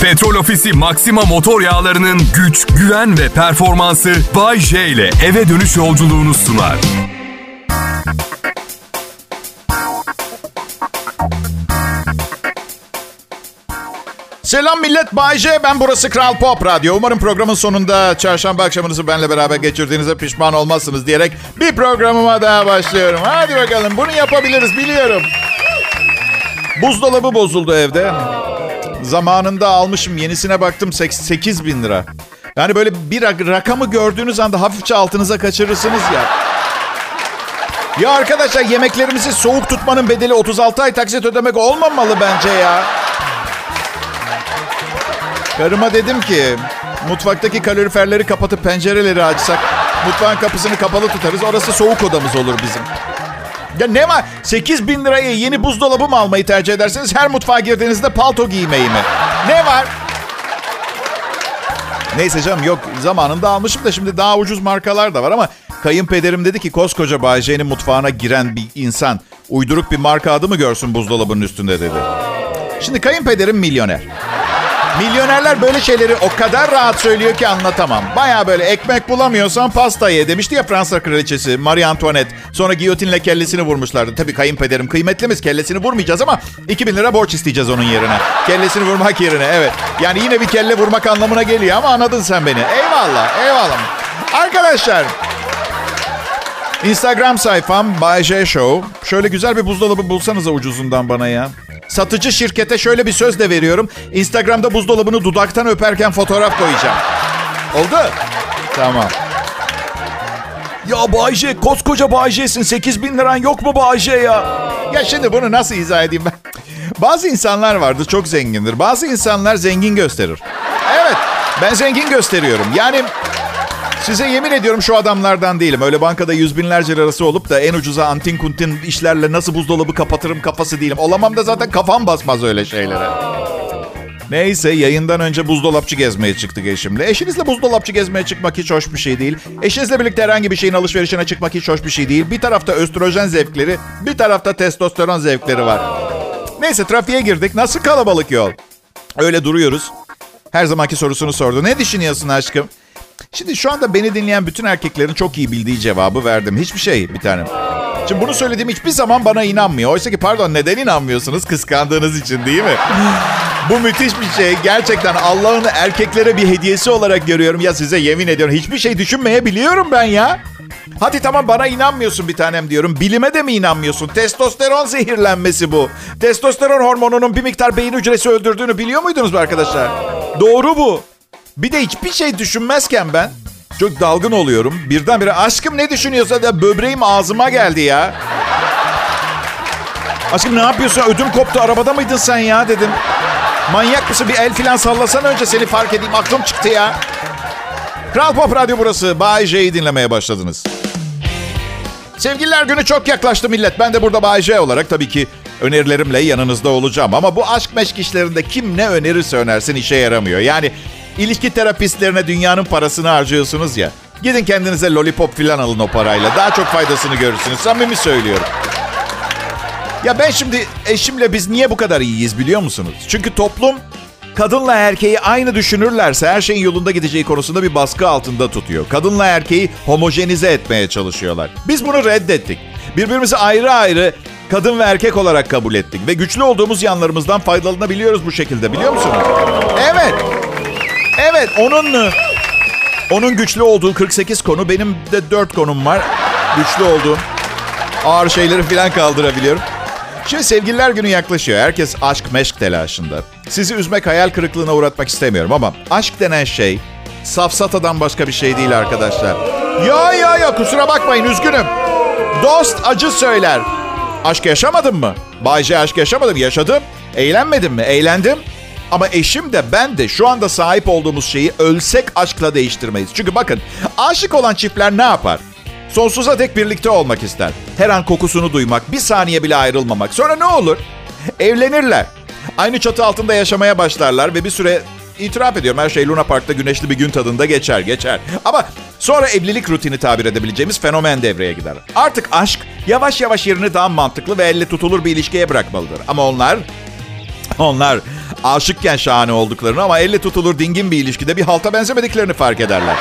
Petrol Ofisi Maxima motor yağlarının güç, güven ve performansı Bay J ile eve dönüş yolculuğunu sunar. Selam millet, Bay J. Ben burası Kral Pop Radyo. Umarım programın sonunda çarşamba akşamınızı benimle beraber geçirdiğinize pişman olmazsınız diyerek bir programıma daha başlıyorum. Hadi bakalım, bunu yapabiliriz biliyorum. Buzdolabı bozuldu evde. Zamanında almışım, yenisine baktım 8 bin lira. Yani böyle bir rakamı gördüğünüz anda hafifçe altınıza kaçırırsınız ya. Ya arkadaşlar yemeklerimizi soğuk tutmanın bedeli 36 ay taksit ödemek olmamalı bence ya. Karıma dedim ki mutfaktaki kaloriferleri kapatıp pencereleri açsak mutfağın kapısını kapalı tutarız. Orası soğuk odamız olur bizim. Ya ne var? 8 bin liraya yeni buzdolabı mı almayı tercih edersiniz? Her mutfağa girdiğinizde palto giymeyi mi? Ne var? Neyse canım yok zamanında almışım da şimdi daha ucuz markalar da var ama kayınpederim dedi ki koskoca Bayce'nin mutfağına giren bir insan uyduruk bir marka adı mı görsün buzdolabının üstünde dedi. Şimdi kayınpederim milyoner. Milyonerler böyle şeyleri o kadar rahat söylüyor ki anlatamam. Baya böyle ekmek bulamıyorsan pasta ye demişti ya Fransa kraliçesi Marie Antoinette. Sonra giyotinle kellesini vurmuşlardı. Tabii kayınpederim kıymetlimiz kellesini vurmayacağız ama 2000 lira borç isteyeceğiz onun yerine. Kellesini vurmak yerine evet. Yani yine bir kelle vurmak anlamına geliyor ama anladın sen beni. Eyvallah eyvallah. Arkadaşlar Instagram sayfam Bay J Show. Şöyle güzel bir buzdolabı bulsanıza ucuzundan bana ya. Satıcı şirkete şöyle bir söz de veriyorum. Instagram'da buzdolabını dudaktan öperken fotoğraf koyacağım. Oldu? Tamam. Ya Bayce, koskoca Bayce'sin. 8 bin liran yok mu Bayce ya? Ya şimdi bunu nasıl izah edeyim ben? Bazı insanlar vardır çok zengindir. Bazı insanlar zengin gösterir. Evet, ben zengin gösteriyorum. Yani Size yemin ediyorum şu adamlardan değilim. Öyle bankada yüz binlerce lirası olup da en ucuza antin kuntin işlerle nasıl buzdolabı kapatırım kafası değilim. Olamam da zaten kafam basmaz öyle şeylere. Neyse yayından önce buzdolapçı gezmeye çıktık eşimle. Eşinizle buzdolapçı gezmeye çıkmak hiç hoş bir şey değil. Eşinizle birlikte herhangi bir şeyin alışverişine çıkmak hiç hoş bir şey değil. Bir tarafta östrojen zevkleri, bir tarafta testosteron zevkleri var. Neyse trafiğe girdik. Nasıl kalabalık yol? Öyle duruyoruz. Her zamanki sorusunu sordu. Ne düşünüyorsun aşkım? Şimdi şu anda beni dinleyen bütün erkeklerin çok iyi bildiği cevabı verdim. Hiçbir şey bir tanem. Şimdi bunu söylediğim hiçbir zaman bana inanmıyor. Oysa ki pardon neden inanmıyorsunuz? Kıskandığınız için değil mi? Bu müthiş bir şey. Gerçekten Allah'ın erkeklere bir hediyesi olarak görüyorum. Ya size yemin ediyorum hiçbir şey düşünmeyebiliyorum ben ya. Hadi tamam bana inanmıyorsun bir tanem diyorum. Bilime de mi inanmıyorsun? Testosteron zehirlenmesi bu. Testosteron hormonunun bir miktar beyin hücresi öldürdüğünü biliyor muydunuz arkadaşlar? Doğru bu. Bir de hiçbir şey düşünmezken ben çok dalgın oluyorum. Birdenbire aşkım ne düşünüyorsa da böbreğim ağzıma geldi ya. Aşkım ne yapıyorsun? Ödüm koptu. Arabada mıydın sen ya dedim. Manyak mısın? Bir el filan sallasan önce seni fark edeyim. Aklım çıktı ya. Kral Pop Radyo burası. Bay J'yi dinlemeye başladınız. Sevgililer günü çok yaklaştı millet. Ben de burada Bay J olarak tabii ki önerilerimle yanınızda olacağım. Ama bu aşk meşk işlerinde kim ne önerirse önersin işe yaramıyor. Yani İlişki terapistlerine dünyanın parasını harcıyorsunuz ya. Gidin kendinize lollipop filan alın o parayla. Daha çok faydasını görürsünüz. Samimi söylüyorum. Ya ben şimdi eşimle biz niye bu kadar iyiyiz biliyor musunuz? Çünkü toplum kadınla erkeği aynı düşünürlerse her şeyin yolunda gideceği konusunda bir baskı altında tutuyor. Kadınla erkeği homojenize etmeye çalışıyorlar. Biz bunu reddettik. Birbirimizi ayrı ayrı kadın ve erkek olarak kabul ettik. Ve güçlü olduğumuz yanlarımızdan faydalanabiliyoruz bu şekilde biliyor musunuz? Evet. Evet onun onun güçlü olduğu 48 konu benim de 4 konum var. Güçlü olduğum ağır şeyleri falan kaldırabiliyorum. Şimdi sevgililer günü yaklaşıyor. Herkes aşk meşk telaşında. Sizi üzmek, hayal kırıklığına uğratmak istemiyorum ama aşk denen şey safsatadan başka bir şey değil arkadaşlar. Ya ya ya kusura bakmayın üzgünüm. Dost acı söyler. Aşk yaşamadın mı? Bayce aşk yaşamadım. Yaşadım. Eğlenmedim mi? Eğlendim. Ama eşim de ben de şu anda sahip olduğumuz şeyi ölsek aşkla değiştirmeyiz. Çünkü bakın aşık olan çiftler ne yapar? Sonsuza dek birlikte olmak ister. Her an kokusunu duymak, bir saniye bile ayrılmamak. Sonra ne olur? Evlenirler. Aynı çatı altında yaşamaya başlarlar ve bir süre itiraf ediyorum her şey Luna Park'ta güneşli bir gün tadında geçer geçer. Ama sonra evlilik rutini tabir edebileceğimiz fenomen devreye gider. Artık aşk yavaş yavaş yerini daha mantıklı ve elle tutulur bir ilişkiye bırakmalıdır. Ama onlar Onlar aşıkken şahane olduklarını ama elle tutulur dingin bir ilişkide bir halta benzemediklerini fark ederler.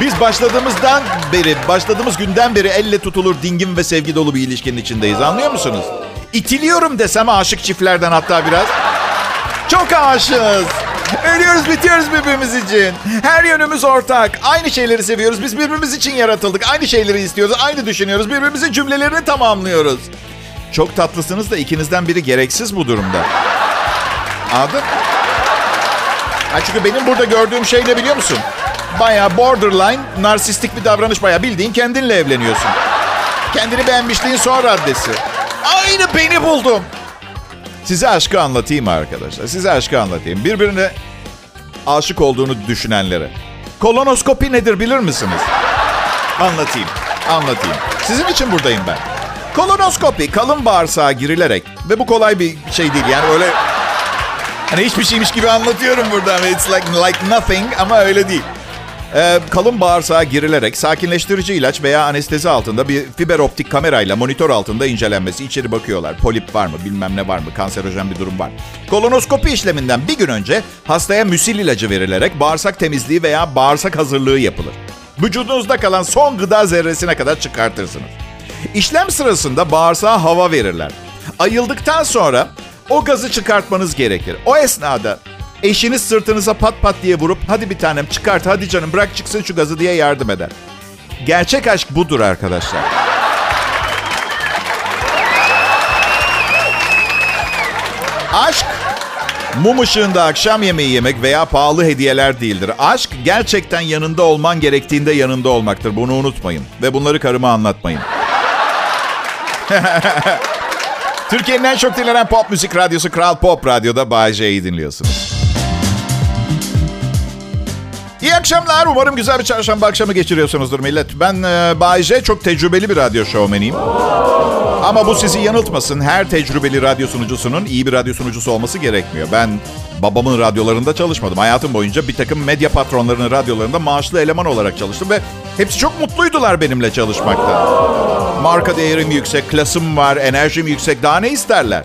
Biz başladığımızdan beri, başladığımız günden beri elle tutulur dingin ve sevgi dolu bir ilişkinin içindeyiz. Anlıyor musunuz? İtiliyorum desem aşık çiftlerden hatta biraz. Çok aşığız. Ölüyoruz bitiyoruz birbirimiz için. Her yönümüz ortak. Aynı şeyleri seviyoruz. Biz birbirimiz için yaratıldık. Aynı şeyleri istiyoruz. Aynı düşünüyoruz. Birbirimizin cümlelerini tamamlıyoruz. Çok tatlısınız da ikinizden biri gereksiz bu durumda. Anladın? Ha çünkü benim burada gördüğüm şey ne biliyor musun? Baya borderline, narsistik bir davranış. Baya bildiğin kendinle evleniyorsun. Kendini beğenmişliğin son raddesi. Aynı beni buldum. Size aşkı anlatayım arkadaşlar. Size aşkı anlatayım. Birbirine aşık olduğunu düşünenlere. Kolonoskopi nedir bilir misiniz? Anlatayım. Anlatayım. Sizin için buradayım ben. Kolonoskopi kalın bağırsağa girilerek ve bu kolay bir şey değil yani öyle hani hiçbir şeymiş gibi anlatıyorum burada. It's like like nothing ama öyle değil. Ee, kalın bağırsağa girilerek sakinleştirici ilaç veya anestezi altında bir fiber optik kamerayla monitör altında incelenmesi. içeri bakıyorlar. Polip var mı, bilmem ne var mı, kanserojen bir durum var. Kolonoskopi işleminden bir gün önce hastaya müsil ilacı verilerek bağırsak temizliği veya bağırsak hazırlığı yapılır. Vücudunuzda kalan son gıda zerresine kadar çıkartırsınız. İşlem sırasında bağırsağa hava verirler. Ayıldıktan sonra o gazı çıkartmanız gerekir. O esnada eşiniz sırtınıza pat pat diye vurup hadi bir tanem çıkart hadi canım bırak çıksın şu gazı diye yardım eder. Gerçek aşk budur arkadaşlar. Aşk mum ışığında akşam yemeği yemek veya pahalı hediyeler değildir. Aşk gerçekten yanında olman gerektiğinde yanında olmaktır. Bunu unutmayın ve bunları karıma anlatmayın. Türkiye'nin en çok dinlenen pop müzik radyosu Kral Pop Radyo'da Bay J'yi dinliyorsunuz. İyi akşamlar. Umarım güzel bir çarşamba akşamı geçiriyorsunuzdur millet. Ben e, Bay J çok tecrübeli bir radyo şovmeniyim. Ama bu sizi yanıltmasın. Her tecrübeli radyo sunucusunun iyi bir radyo sunucusu olması gerekmiyor. Ben babamın radyolarında çalışmadım. Hayatım boyunca bir takım medya patronlarının radyolarında maaşlı eleman olarak çalıştım ve hepsi çok mutluydular benimle çalışmakta. Marka değerim yüksek, klasım var, enerjim yüksek. Daha ne isterler?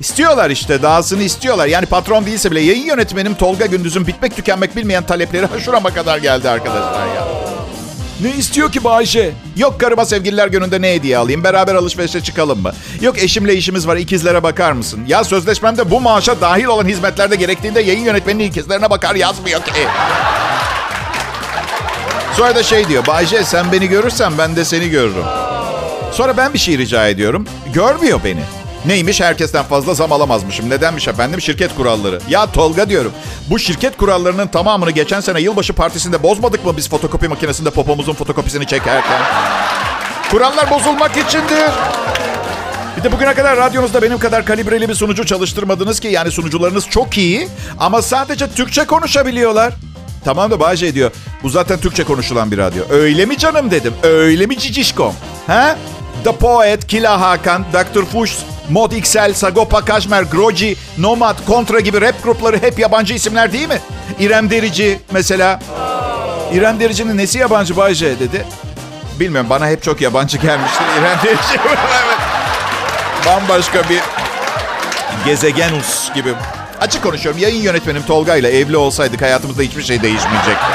İstiyorlar işte, dahasını istiyorlar. Yani patron değilse bile yayın yönetmenim Tolga Gündüz'ün bitmek tükenmek bilmeyen talepleri şurama kadar geldi arkadaşlar ya. Ne istiyor ki Bayşe? Yok karıma sevgililer gününde ne hediye alayım? Beraber alışverişe çıkalım mı? Yok eşimle işimiz var ikizlere bakar mısın? Ya sözleşmemde bu maaşa dahil olan hizmetlerde gerektiğinde yayın yönetmeninin ikizlerine bakar yazmıyor ki. Sonra da şey diyor. Bayce sen beni görürsen ben de seni görürüm. Sonra ben bir şey rica ediyorum. Görmüyor beni. Neymiş herkesten fazla zam alamazmışım. Nedenmiş efendim? Şirket kuralları. Ya Tolga diyorum. Bu şirket kurallarının tamamını geçen sene yılbaşı partisinde bozmadık mı biz fotokopi makinesinde popomuzun fotokopisini çekerken? Kurallar bozulmak içindir. Bir de bugüne kadar radyonuzda benim kadar kalibreli bir sunucu çalıştırmadınız ki. Yani sunucularınız çok iyi ama sadece Türkçe konuşabiliyorlar. Tamam da Bahçe diyor. Bu zaten Türkçe konuşulan bir radyo. Öyle mi canım dedim. Öyle mi cicişkom? Ha? The Poet, Kila Hakan, Dr. Fuchs, Mod XL, Sagopa Kajmer, Groji, Nomad, Kontra gibi rap grupları hep yabancı isimler değil mi? İrem Derici mesela. İrem Derici'nin nesi yabancı Bayce dedi. Bilmiyorum bana hep çok yabancı gelmiştir İrem Derici. Bambaşka bir gezegenus gibi. Açık konuşuyorum. Yayın yönetmenim Tolga ile evli olsaydık hayatımızda hiçbir şey değişmeyecekti.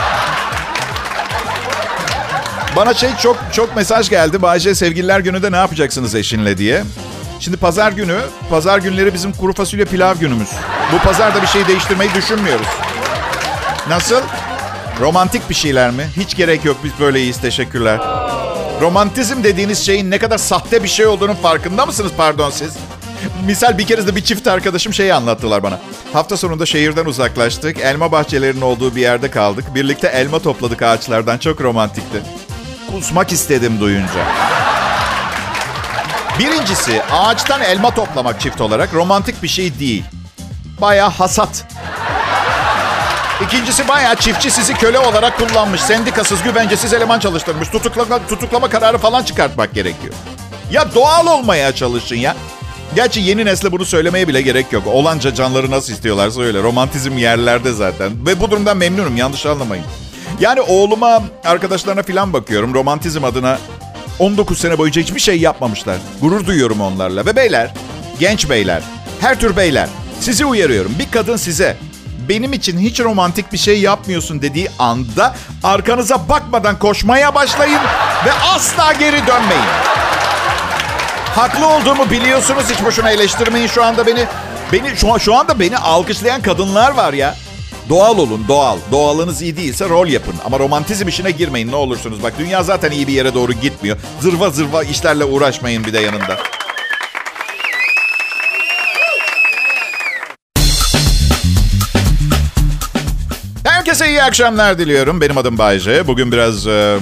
Bana şey çok çok mesaj geldi. Bayce sevgililer gününde ne yapacaksınız eşinle diye. Şimdi pazar günü, pazar günleri bizim kuru fasulye pilav günümüz. Bu pazarda bir şey değiştirmeyi düşünmüyoruz. Nasıl? Romantik bir şeyler mi? Hiç gerek yok biz böyleyiz teşekkürler. Romantizm dediğiniz şeyin ne kadar sahte bir şey olduğunun farkında mısınız pardon siz? Misal bir kere de bir çift arkadaşım şeyi anlattılar bana. Hafta sonunda şehirden uzaklaştık. Elma bahçelerinin olduğu bir yerde kaldık. Birlikte elma topladık ağaçlardan. Çok romantikti. Kusmak istedim duyunca. Birincisi ağaçtan elma toplamak çift olarak romantik bir şey değil. Baya hasat. İkincisi bayağı çiftçi sizi köle olarak kullanmış. Sendikasız, güvencesiz eleman çalıştırmış. Tutuklama, tutuklama kararı falan çıkartmak gerekiyor. Ya doğal olmaya çalışın ya. Gerçi yeni nesle bunu söylemeye bile gerek yok. Olanca canları nasıl istiyorlarsa öyle. Romantizm yerlerde zaten. Ve bu durumdan memnunum yanlış anlamayın. Yani oğluma, arkadaşlarına falan bakıyorum. Romantizm adına 19 sene boyunca hiçbir şey yapmamışlar. Gurur duyuyorum onlarla. Ve beyler, genç beyler. Her tür beyler. Sizi uyarıyorum. Bir kadın size benim için hiç romantik bir şey yapmıyorsun dediği anda arkanıza bakmadan koşmaya başlayın ve asla geri dönmeyin. Haklı olduğumu biliyorsunuz. Hiç boşuna eleştirmeyin şu anda beni. Beni şu, şu anda beni alkışlayan kadınlar var ya. Doğal olun, doğal. Doğalınız iyi değilse rol yapın. Ama romantizm işine girmeyin ne olursunuz. Bak dünya zaten iyi bir yere doğru gitmiyor. Zırva zırva işlerle uğraşmayın bir de yanında. Herkese iyi akşamlar diliyorum. Benim adım Bayce. Bugün biraz... E,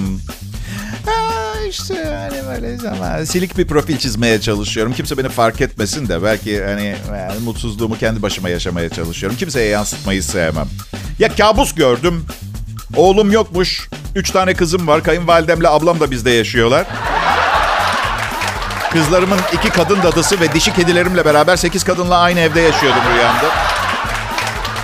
böyle zaman silik bir profil çizmeye çalışıyorum. Kimse beni fark etmesin de belki hani yani mutsuzluğumu kendi başıma yaşamaya çalışıyorum. Kimseye yansıtmayı sevmem. Ya kabus gördüm. Oğlum yokmuş. Üç tane kızım var. Kayınvalidemle ablam da bizde yaşıyorlar. Kızlarımın iki kadın dadısı ve dişi kedilerimle beraber sekiz kadınla aynı evde yaşıyordum rüyamda.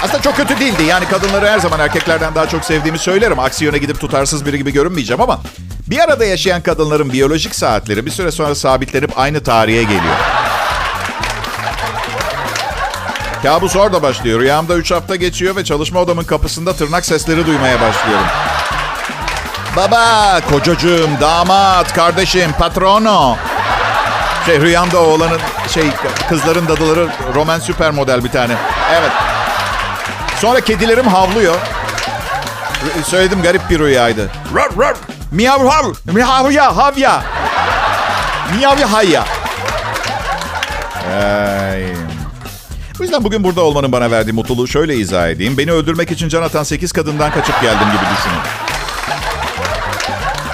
Aslında çok kötü değildi. Yani kadınları her zaman erkeklerden daha çok sevdiğimi söylerim. Aksi yöne gidip tutarsız biri gibi görünmeyeceğim ama... Bir arada yaşayan kadınların biyolojik saatleri bir süre sonra sabitlenip aynı tarihe geliyor. Kabus orada başlıyor. Rüyamda 3 hafta geçiyor ve çalışma odamın kapısında tırnak sesleri duymaya başlıyorum. Baba, kocacığım, damat, kardeşim, patrono. Şey rüyamda oğlanın şey kızların dadıları Roman süper model bir tane. Evet. Sonra kedilerim havlıyor. Söyledim garip bir rüyaydı. Rur, rur. Miyav hav. Miyavya havya. Miyavya hayya. Ay. Bu yüzden bugün burada olmanın bana verdiği mutluluğu şöyle izah edeyim. Beni öldürmek için can atan 8 kadından kaçıp geldim gibi düşünün.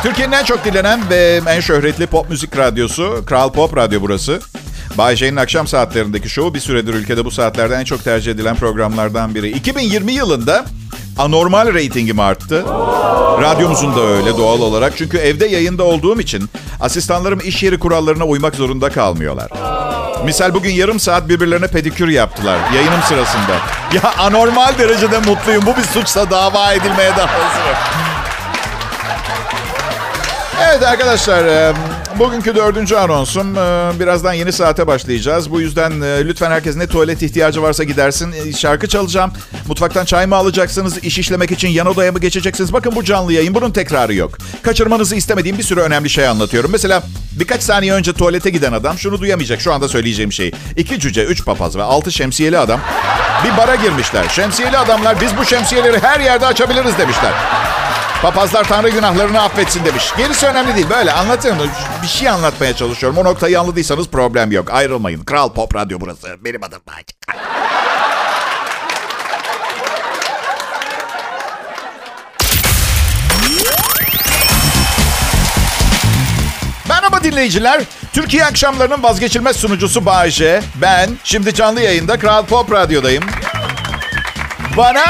Türkiye'nin en çok dinlenen ve en şöhretli pop müzik radyosu Kral Pop Radyo burası. Bay J'nin akşam saatlerindeki şovu bir süredir ülkede bu saatlerde en çok tercih edilen programlardan biri. 2020 yılında anormal reytingim arttı. Radyomuzun da öyle doğal olarak. Çünkü evde yayında olduğum için asistanlarım iş yeri kurallarına uymak zorunda kalmıyorlar. Misal bugün yarım saat birbirlerine pedikür yaptılar yayınım sırasında. Ya anormal derecede mutluyum. Bu bir suçsa dava edilmeye de hazırım. Evet arkadaşlar, bugünkü dördüncü anonsum. Birazdan yeni saate başlayacağız. Bu yüzden lütfen herkes ne tuvalet ihtiyacı varsa gidersin. Şarkı çalacağım. Mutfaktan çay mı alacaksınız? İş işlemek için yan odaya mı geçeceksiniz? Bakın bu canlı yayın. Bunun tekrarı yok. Kaçırmanızı istemediğim bir sürü önemli şey anlatıyorum. Mesela birkaç saniye önce tuvalete giden adam şunu duyamayacak. Şu anda söyleyeceğim şey. İki cüce, üç papaz ve altı şemsiyeli adam bir bara girmişler. Şemsiyeli adamlar biz bu şemsiyeleri her yerde açabiliriz demişler. Papazlar Tanrı günahlarını affetsin demiş. Gerisi önemli değil. Böyle anlatıyorum. Bir şey anlatmaya çalışıyorum. O noktayı anladıysanız problem yok. Ayrılmayın. Kral Pop Radyo burası. Benim adım Bayce. Merhaba dinleyiciler. Türkiye akşamlarının vazgeçilmez sunucusu Bayce. Ben şimdi canlı yayında Kral Pop Radyo'dayım. Bana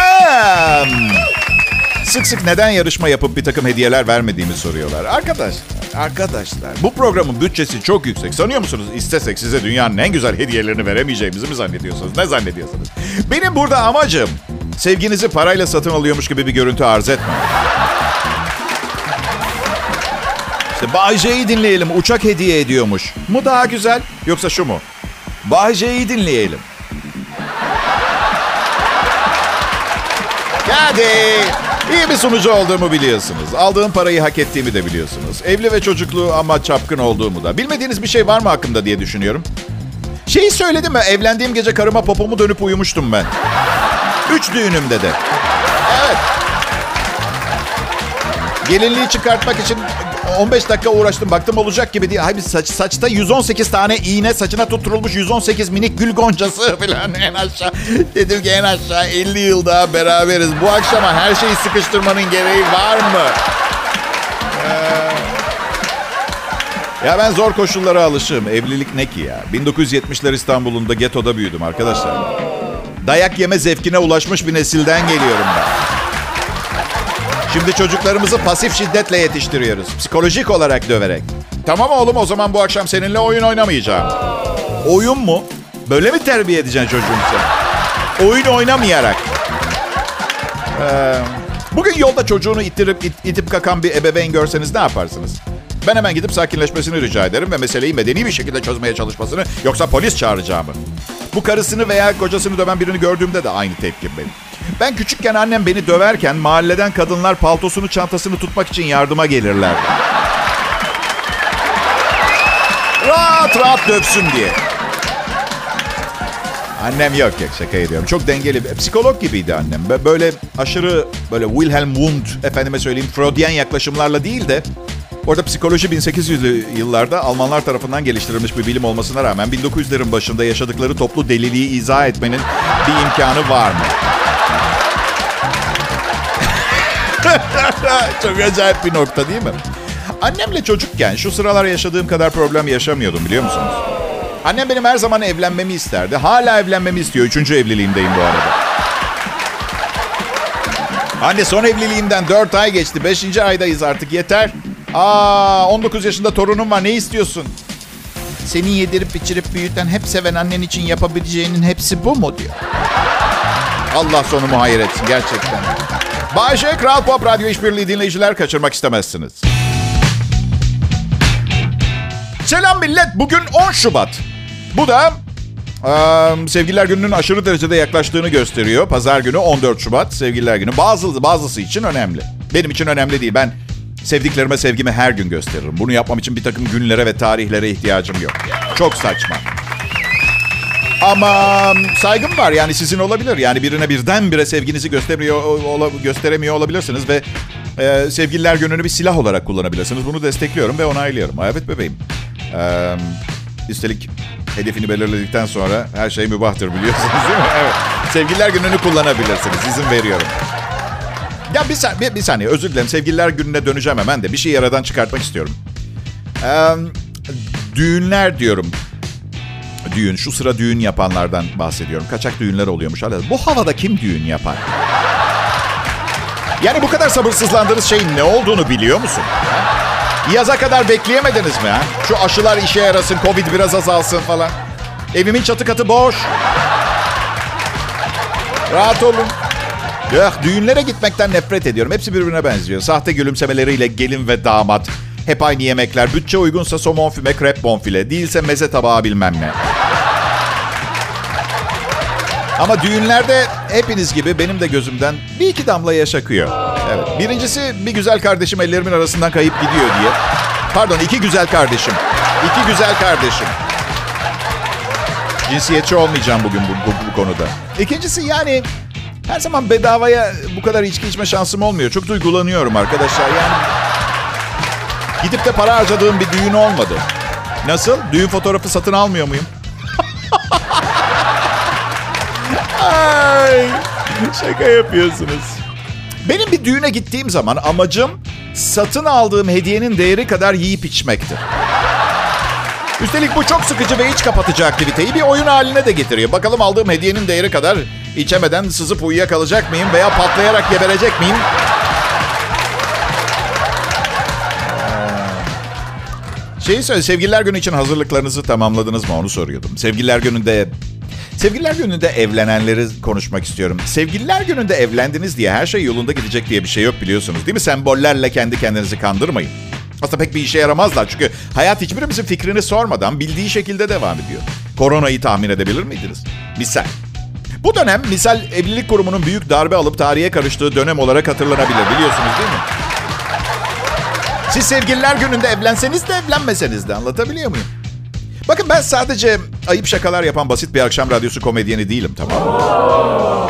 sık sık neden yarışma yapıp bir takım hediyeler vermediğimi soruyorlar. Arkadaşlar, arkadaşlar bu programın bütçesi çok yüksek. Sanıyor musunuz istesek size dünyanın en güzel hediyelerini veremeyeceğimizi mi zannediyorsunuz? Ne zannediyorsunuz? Benim burada amacım sevginizi parayla satın alıyormuş gibi bir görüntü arz etme. İşte Bay dinleyelim. Uçak hediye ediyormuş. Mu daha güzel yoksa şu mu? Bay J'yi dinleyelim. Hadi. İyi bir sunucu olduğumu biliyorsunuz. Aldığım parayı hak ettiğimi de biliyorsunuz. Evli ve çocuklu ama çapkın olduğumu da. Bilmediğiniz bir şey var mı hakkında diye düşünüyorum. Şeyi söyledim mi? Evlendiğim gece karıma popomu dönüp uyumuştum ben. Üç düğünümde de. Evet. Gelinliği çıkartmak için 15 dakika uğraştım. Baktım olacak gibi değil. Hayır saç, saçta 118 tane iğne saçına tutturulmuş 118 minik gül goncası falan en aşağı. Dedim ki en aşağı 50 yıl daha beraberiz. Bu akşama her şeyi sıkıştırmanın gereği var mı? Ee... Ya ben zor koşullara alışığım. Evlilik ne ki ya? 1970'ler İstanbul'un da getoda büyüdüm arkadaşlar. Dayak yeme zevkine ulaşmış bir nesilden geliyorum ben. Şimdi çocuklarımızı pasif şiddetle yetiştiriyoruz. Psikolojik olarak döverek. Tamam oğlum o zaman bu akşam seninle oyun oynamayacağım. Oyun mu? Böyle mi terbiye edeceksin çocuğunu sen? Oyun oynamayarak. Ee, bugün yolda çocuğunu ittirip it, itip kakan bir ebeveyn görseniz ne yaparsınız? Ben hemen gidip sakinleşmesini rica ederim ve meseleyi medeni bir şekilde çözmeye çalışmasını yoksa polis çağıracağımı. Bu karısını veya kocasını döven birini gördüğümde de aynı tepkim benim. Ben küçükken annem beni döverken mahalleden kadınlar paltosunu çantasını tutmak için yardıma gelirler. rahat rahat dövsün diye. Annem yok yok şaka ediyorum. Çok dengeli. Psikolog gibiydi annem. Böyle aşırı böyle Wilhelm Wundt efendime söyleyeyim Freudian yaklaşımlarla değil de Orada psikoloji 1800'lü yıllarda Almanlar tarafından geliştirilmiş bir bilim olmasına rağmen 1900'lerin başında yaşadıkları toplu deliliği izah etmenin bir imkanı var mı? Çok acayip bir nokta değil mi? Annemle çocukken şu sıralar yaşadığım kadar problem yaşamıyordum biliyor musunuz? Annem benim her zaman evlenmemi isterdi. Hala evlenmemi istiyor. Üçüncü evliliğimdeyim bu arada. Anne son evliliğimden 4 ay geçti. 5. aydayız artık yeter. Aa 19 yaşında torunum var ne istiyorsun? Seni yedirip içirip büyüten hep seven annen için yapabileceğinin hepsi bu mu diyor. Allah sonumu hayır etsin gerçekten. Bayşe Kral Pop Radyo İşbirliği dinleyiciler kaçırmak istemezsiniz. Selam millet. Bugün 10 Şubat. Bu da ee, Sevgililer Günü'nün aşırı derecede yaklaştığını gösteriyor. Pazar günü 14 Şubat Sevgililer Günü. Bazı, bazısı için önemli. Benim için önemli değil. Ben sevdiklerime sevgimi her gün gösteririm. Bunu yapmam için bir takım günlere ve tarihlere ihtiyacım yok. Çok saçma. Ama saygım var yani sizin olabilir. Yani birine birdenbire sevginizi gösteremiyor, ola, gösteremiyor olabilirsiniz ve e, sevgililer gününü bir silah olarak kullanabilirsiniz. Bunu destekliyorum ve onaylıyorum. Evet bebeğim. Ee, üstelik hedefini belirledikten sonra her şey mübahtır biliyorsunuz değil mi? Evet. Sevgililer gününü kullanabilirsiniz. İzin veriyorum. Ya bir, san- bir, bir saniye özür dilerim. Sevgililer gününe döneceğim hemen de. Bir şey aradan çıkartmak istiyorum. Ee, düğünler diyorum. Düğün. Şu sıra düğün yapanlardan bahsediyorum. Kaçak düğünler oluyormuş. Hala. Bu havada kim düğün yapar? Yani bu kadar sabırsızlandığınız şeyin ne olduğunu biliyor musun? Yaza kadar bekleyemediniz mi ha? Şu aşılar işe yarasın, Covid biraz azalsın falan. Evimin çatı katı boş. Rahat olun. Ya düğünlere gitmekten nefret ediyorum. Hepsi birbirine benziyor. Sahte gülümsemeleriyle gelin ve damat. Hep aynı yemekler. Bütçe uygunsa somon füme, krep bonfile. Değilse meze tabağı bilmem ne. Ama düğünlerde hepiniz gibi benim de gözümden bir iki damla yaş akıyor. Evet. Birincisi bir güzel kardeşim ellerimin arasından kayıp gidiyor diye. Pardon iki güzel kardeşim. İki güzel kardeşim. Cinsiyetçi olmayacağım bugün bu, bu, bu konuda. İkincisi yani her zaman bedavaya bu kadar içki içme şansım olmuyor. Çok duygulanıyorum arkadaşlar. Yani gidip de para harcadığım bir düğün olmadı. Nasıl? Düğün fotoğrafı satın almıyor muyum? Ay, şaka yapıyorsunuz. Benim bir düğüne gittiğim zaman amacım satın aldığım hediyenin değeri kadar yiyip içmektir. Üstelik bu çok sıkıcı ve iç kapatıcı aktiviteyi bir oyun haline de getiriyor. Bakalım aldığım hediyenin değeri kadar içemeden sızıp uyuyakalacak mıyım veya patlayarak geberecek miyim? Şeyi söyle, sevgililer günü için hazırlıklarınızı tamamladınız mı onu soruyordum. Sevgililer gününde Sevgililer gününde evlenenleri konuşmak istiyorum. Sevgililer gününde evlendiniz diye her şey yolunda gidecek diye bir şey yok biliyorsunuz değil mi? Sembollerle kendi kendinizi kandırmayın. Aslında pek bir işe yaramazlar çünkü hayat hiçbirimizin fikrini sormadan bildiği şekilde devam ediyor. Koronayı tahmin edebilir miydiniz? Misal. Bu dönem misal evlilik kurumunun büyük darbe alıp tarihe karıştığı dönem olarak hatırlanabilir biliyorsunuz değil mi? Siz sevgililer gününde evlenseniz de evlenmeseniz de anlatabiliyor muyum? Bakın ben sadece ayıp şakalar yapan basit bir akşam radyosu komedyeni değilim tamam mı?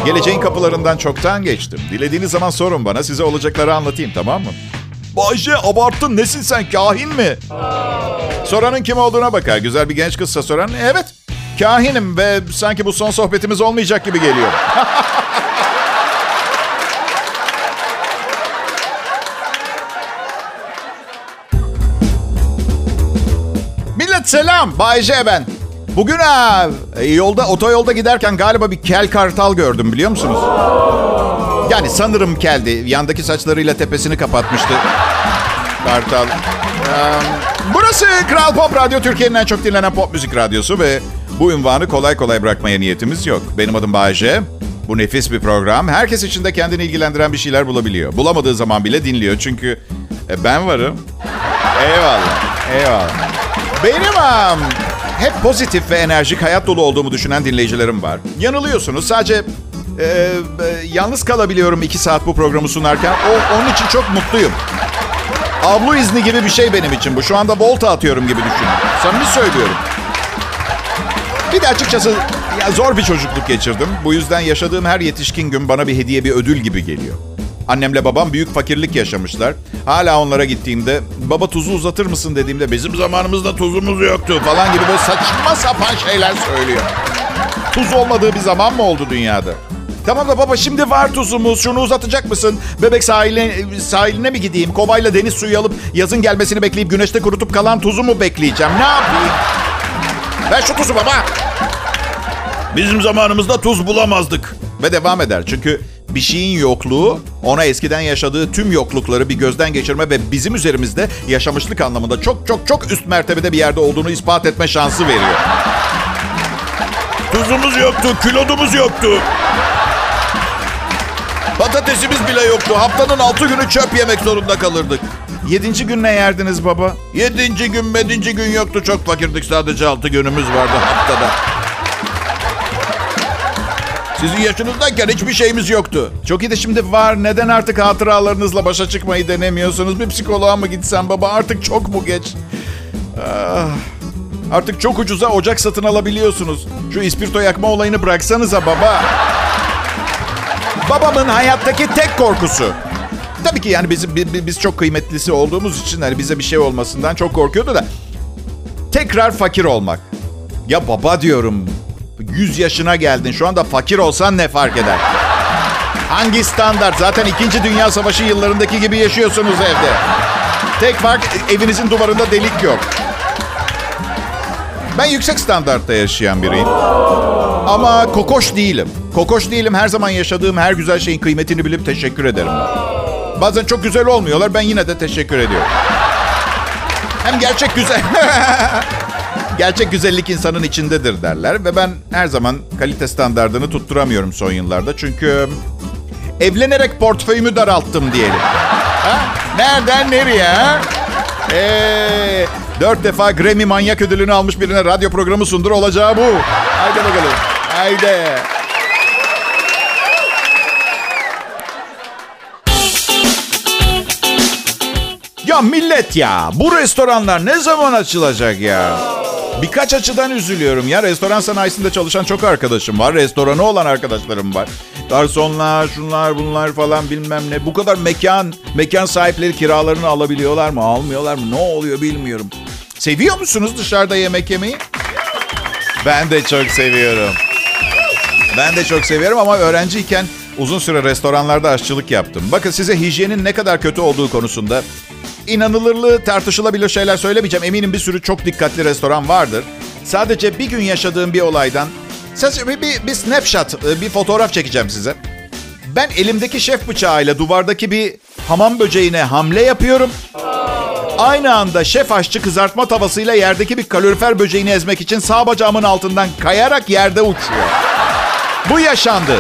Geleceğin kapılarından çoktan geçtim. Dilediğiniz zaman sorun bana size olacakları anlatayım tamam mı? Bayce abarttın nesin sen kahin mi? Soranın kim olduğuna bakar. Güzel bir genç kızsa soran evet kahinim ve sanki bu son sohbetimiz olmayacak gibi geliyor. Millet selam. Bay J ben. Bugün ha, yolda otoyolda giderken galiba bir kel kartal gördüm biliyor musunuz? Yani sanırım keldi. Yandaki saçlarıyla tepesini kapatmıştı. Kartal. burası Kral Pop Radyo, Türkiye'nin en çok dinlenen pop müzik radyosu ve bu ünvanı kolay kolay bırakmaya niyetimiz yok. Benim adım Bayece. Bu nefis bir program. Herkes içinde kendini ilgilendiren bir şeyler bulabiliyor. Bulamadığı zaman bile dinliyor çünkü e, ben varım. Eyvallah, eyvallah. Benim um, hep pozitif ve enerjik, hayat dolu olduğumu düşünen dinleyicilerim var. Yanılıyorsunuz. Sadece e, e, yalnız kalabiliyorum iki saat bu programı sunarken. O, onun için çok mutluyum. Avlu izni gibi bir şey benim için bu. Şu anda volta atıyorum gibi düşünün. Samimi söylüyorum. Bir de açıkçası ya zor bir çocukluk geçirdim. Bu yüzden yaşadığım her yetişkin gün bana bir hediye, bir ödül gibi geliyor. Annemle babam büyük fakirlik yaşamışlar. Hala onlara gittiğimde baba tuzu uzatır mısın dediğimde bizim zamanımızda tuzumuz yoktu falan gibi böyle saçma sapan şeyler söylüyor. Tuz olmadığı bir zaman mı oldu dünyada? Tamam da baba şimdi var tuzumuz. Şunu uzatacak mısın? Bebek sahiline, sahiline mi gideyim? Kovayla deniz suyu alıp yazın gelmesini bekleyip güneşte kurutup kalan tuzu mu bekleyeceğim? Ne yapayım? Ver şu tuzu baba. Bizim zamanımızda tuz bulamazdık. Ve devam eder. Çünkü bir şeyin yokluğu ona eskiden yaşadığı tüm yoklukları bir gözden geçirme ve bizim üzerimizde yaşamışlık anlamında çok çok çok üst mertebede bir yerde olduğunu ispat etme şansı veriyor. Tuzumuz yoktu, kilodumuz yoktu. Patatesimiz bile yoktu. Haftanın altı günü çöp yemek zorunda kalırdık. Yedinci gün ne yerdiniz baba? Yedinci gün, medinci gün yoktu. Çok fakirdik. Sadece altı günümüz vardı haftada. Sizin yaşınızdayken hiçbir şeyimiz yoktu. Çok iyi de şimdi var. Neden artık hatıralarınızla başa çıkmayı denemiyorsunuz? Bir psikoloğa mı gitsen baba? Artık çok mu geç? Ah, artık çok ucuza ocak satın alabiliyorsunuz. Şu ispirto yakma olayını bıraksanıza baba. Babamın hayattaki tek korkusu. Tabii ki yani bizim biz çok kıymetlisi olduğumuz için hani bize bir şey olmasından çok korkuyordu da tekrar fakir olmak. Ya baba diyorum 100 yaşına geldin. Şu anda fakir olsan ne fark eder? Hangi standart? Zaten 2. Dünya Savaşı yıllarındaki gibi yaşıyorsunuz evde. Tek fark evinizin duvarında delik yok. Ben yüksek standartta yaşayan biriyim. Ama kokoş değilim. Kokoş değilim. Her zaman yaşadığım her güzel şeyin kıymetini bilip teşekkür ederim. Bazen çok güzel olmuyorlar. Ben yine de teşekkür ediyorum. Hem gerçek güzel... gerçek güzellik insanın içindedir derler. Ve ben her zaman kalite standartını tutturamıyorum son yıllarda. Çünkü evlenerek portföyümü daralttım diyelim. Ha? Nereden nereye? Ha? Ee, dört defa Grammy manyak ödülünü almış birine radyo programı sundur olacağı bu. Haydi bakalım. Haydi. Ya millet ya bu restoranlar ne zaman açılacak ya? Birkaç açıdan üzülüyorum ya. Restoran sanayisinde çalışan çok arkadaşım var. Restoranı olan arkadaşlarım var. Garsonlar, şunlar bunlar falan bilmem ne. Bu kadar mekan, mekan sahipleri kiralarını alabiliyorlar mı, almıyorlar mı? Ne oluyor bilmiyorum. Seviyor musunuz dışarıda yemek yemeyi? Ben de çok seviyorum. Ben de çok seviyorum ama öğrenciyken uzun süre restoranlarda aşçılık yaptım. Bakın size hijyenin ne kadar kötü olduğu konusunda inanılırlığı tartışılabilir şeyler söylemeyeceğim. Eminim bir sürü çok dikkatli restoran vardır. Sadece bir gün yaşadığım bir olaydan sadece bir, bir, bir snapshot, bir fotoğraf çekeceğim size. Ben elimdeki şef bıçağıyla duvardaki bir hamam böceğine hamle yapıyorum. Aynı anda şef aşçı kızartma tavasıyla yerdeki bir kalorifer böceğini ezmek için sağ bacağımın altından kayarak yerde uçuyor. Bu yaşandı.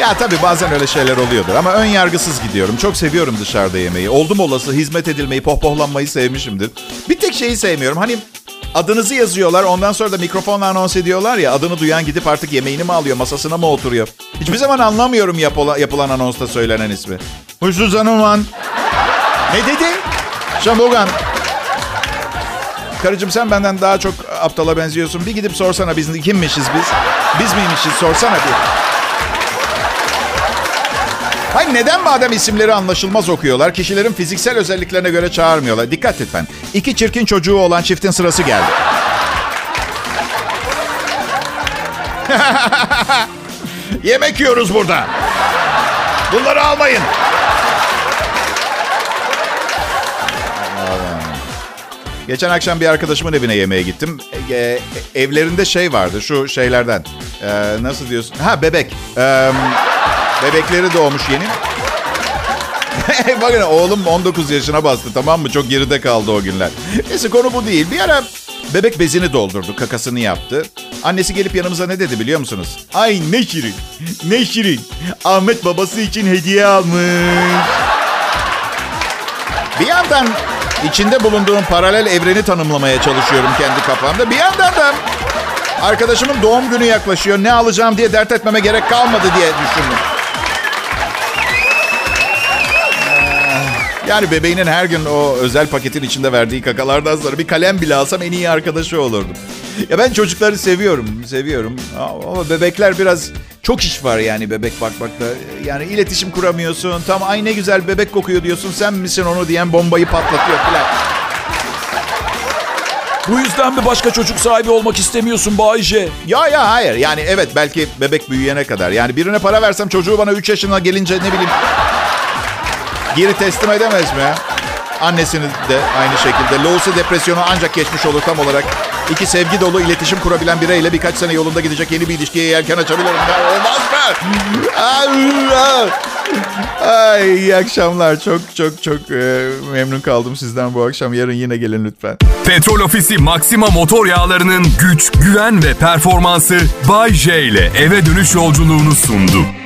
Ya tabii bazen öyle şeyler oluyordur ama ön yargısız gidiyorum. Çok seviyorum dışarıda yemeği. Oldum olası hizmet edilmeyi, pohpohlanmayı sevmişimdir. Bir tek şeyi sevmiyorum. Hani adınızı yazıyorlar ondan sonra da mikrofonla anons ediyorlar ya. Adını duyan gidip artık yemeğini mi alıyor, masasına mı oturuyor? Hiçbir zaman anlamıyorum yapılan, yapılan anonsta söylenen ismi. Huysuz Hanuman. Ne dedi? Şambogan. Karıcığım sen benden daha çok aptala benziyorsun. Bir gidip sorsana biz kimmişiz biz? Biz miymişiz sorsana bir. Hayır neden madem isimleri anlaşılmaz okuyorlar, kişilerin fiziksel özelliklerine göre çağırmıyorlar? Dikkat lütfen. İki çirkin çocuğu olan çiftin sırası geldi. Yemek yiyoruz burada. Bunları almayın. Geçen akşam bir arkadaşımın evine yemeğe gittim. E, e, evlerinde şey vardı şu şeylerden. E, nasıl diyorsun? Ha bebek. E, bebekleri doğmuş yeni. Bakın oğlum 19 yaşına bastı tamam mı? Çok geride kaldı o günler. Neyse konu bu değil. Bir ara bebek bezini doldurdu, kakasını yaptı. Annesi gelip yanımıza ne dedi biliyor musunuz? Ay ne şirin, ne şirin. Ahmet babası için hediye almış. Bir yandan içinde bulunduğum paralel evreni tanımlamaya çalışıyorum kendi kafamda. Bir yandan da arkadaşımın doğum günü yaklaşıyor. Ne alacağım diye dert etmeme gerek kalmadı diye düşündüm. Yani bebeğinin her gün o özel paketin içinde verdiği kakalardan sonra bir kalem bile alsam en iyi arkadaşı olurdum. Ya ben çocukları seviyorum, seviyorum. Ama bebekler biraz çok iş var yani bebek bakmakta. Yani iletişim kuramıyorsun. Tam ay ne güzel bebek kokuyor diyorsun. Sen misin onu diyen bombayı patlatıyor falan. Bu yüzden mi başka çocuk sahibi olmak istemiyorsun Bayce? Ya ya hayır. Yani evet belki bebek büyüyene kadar. Yani birine para versem çocuğu bana 3 yaşına gelince ne bileyim geri teslim edemez mi? Annesini de aynı şekilde. Loğusu depresyonu ancak geçmiş olur tam olarak. İki sevgi dolu iletişim kurabilen bireyle birkaç sene yolunda gidecek yeni bir ilişkiye yelken açabilirim. Ya, olmaz mı? Ay, iyi akşamlar. Çok çok çok e, memnun kaldım sizden bu akşam. Yarın yine gelin lütfen. Petrol Ofisi Maxima motor yağlarının güç, güven ve performansı Bay J ile eve dönüş yolculuğunu sundu.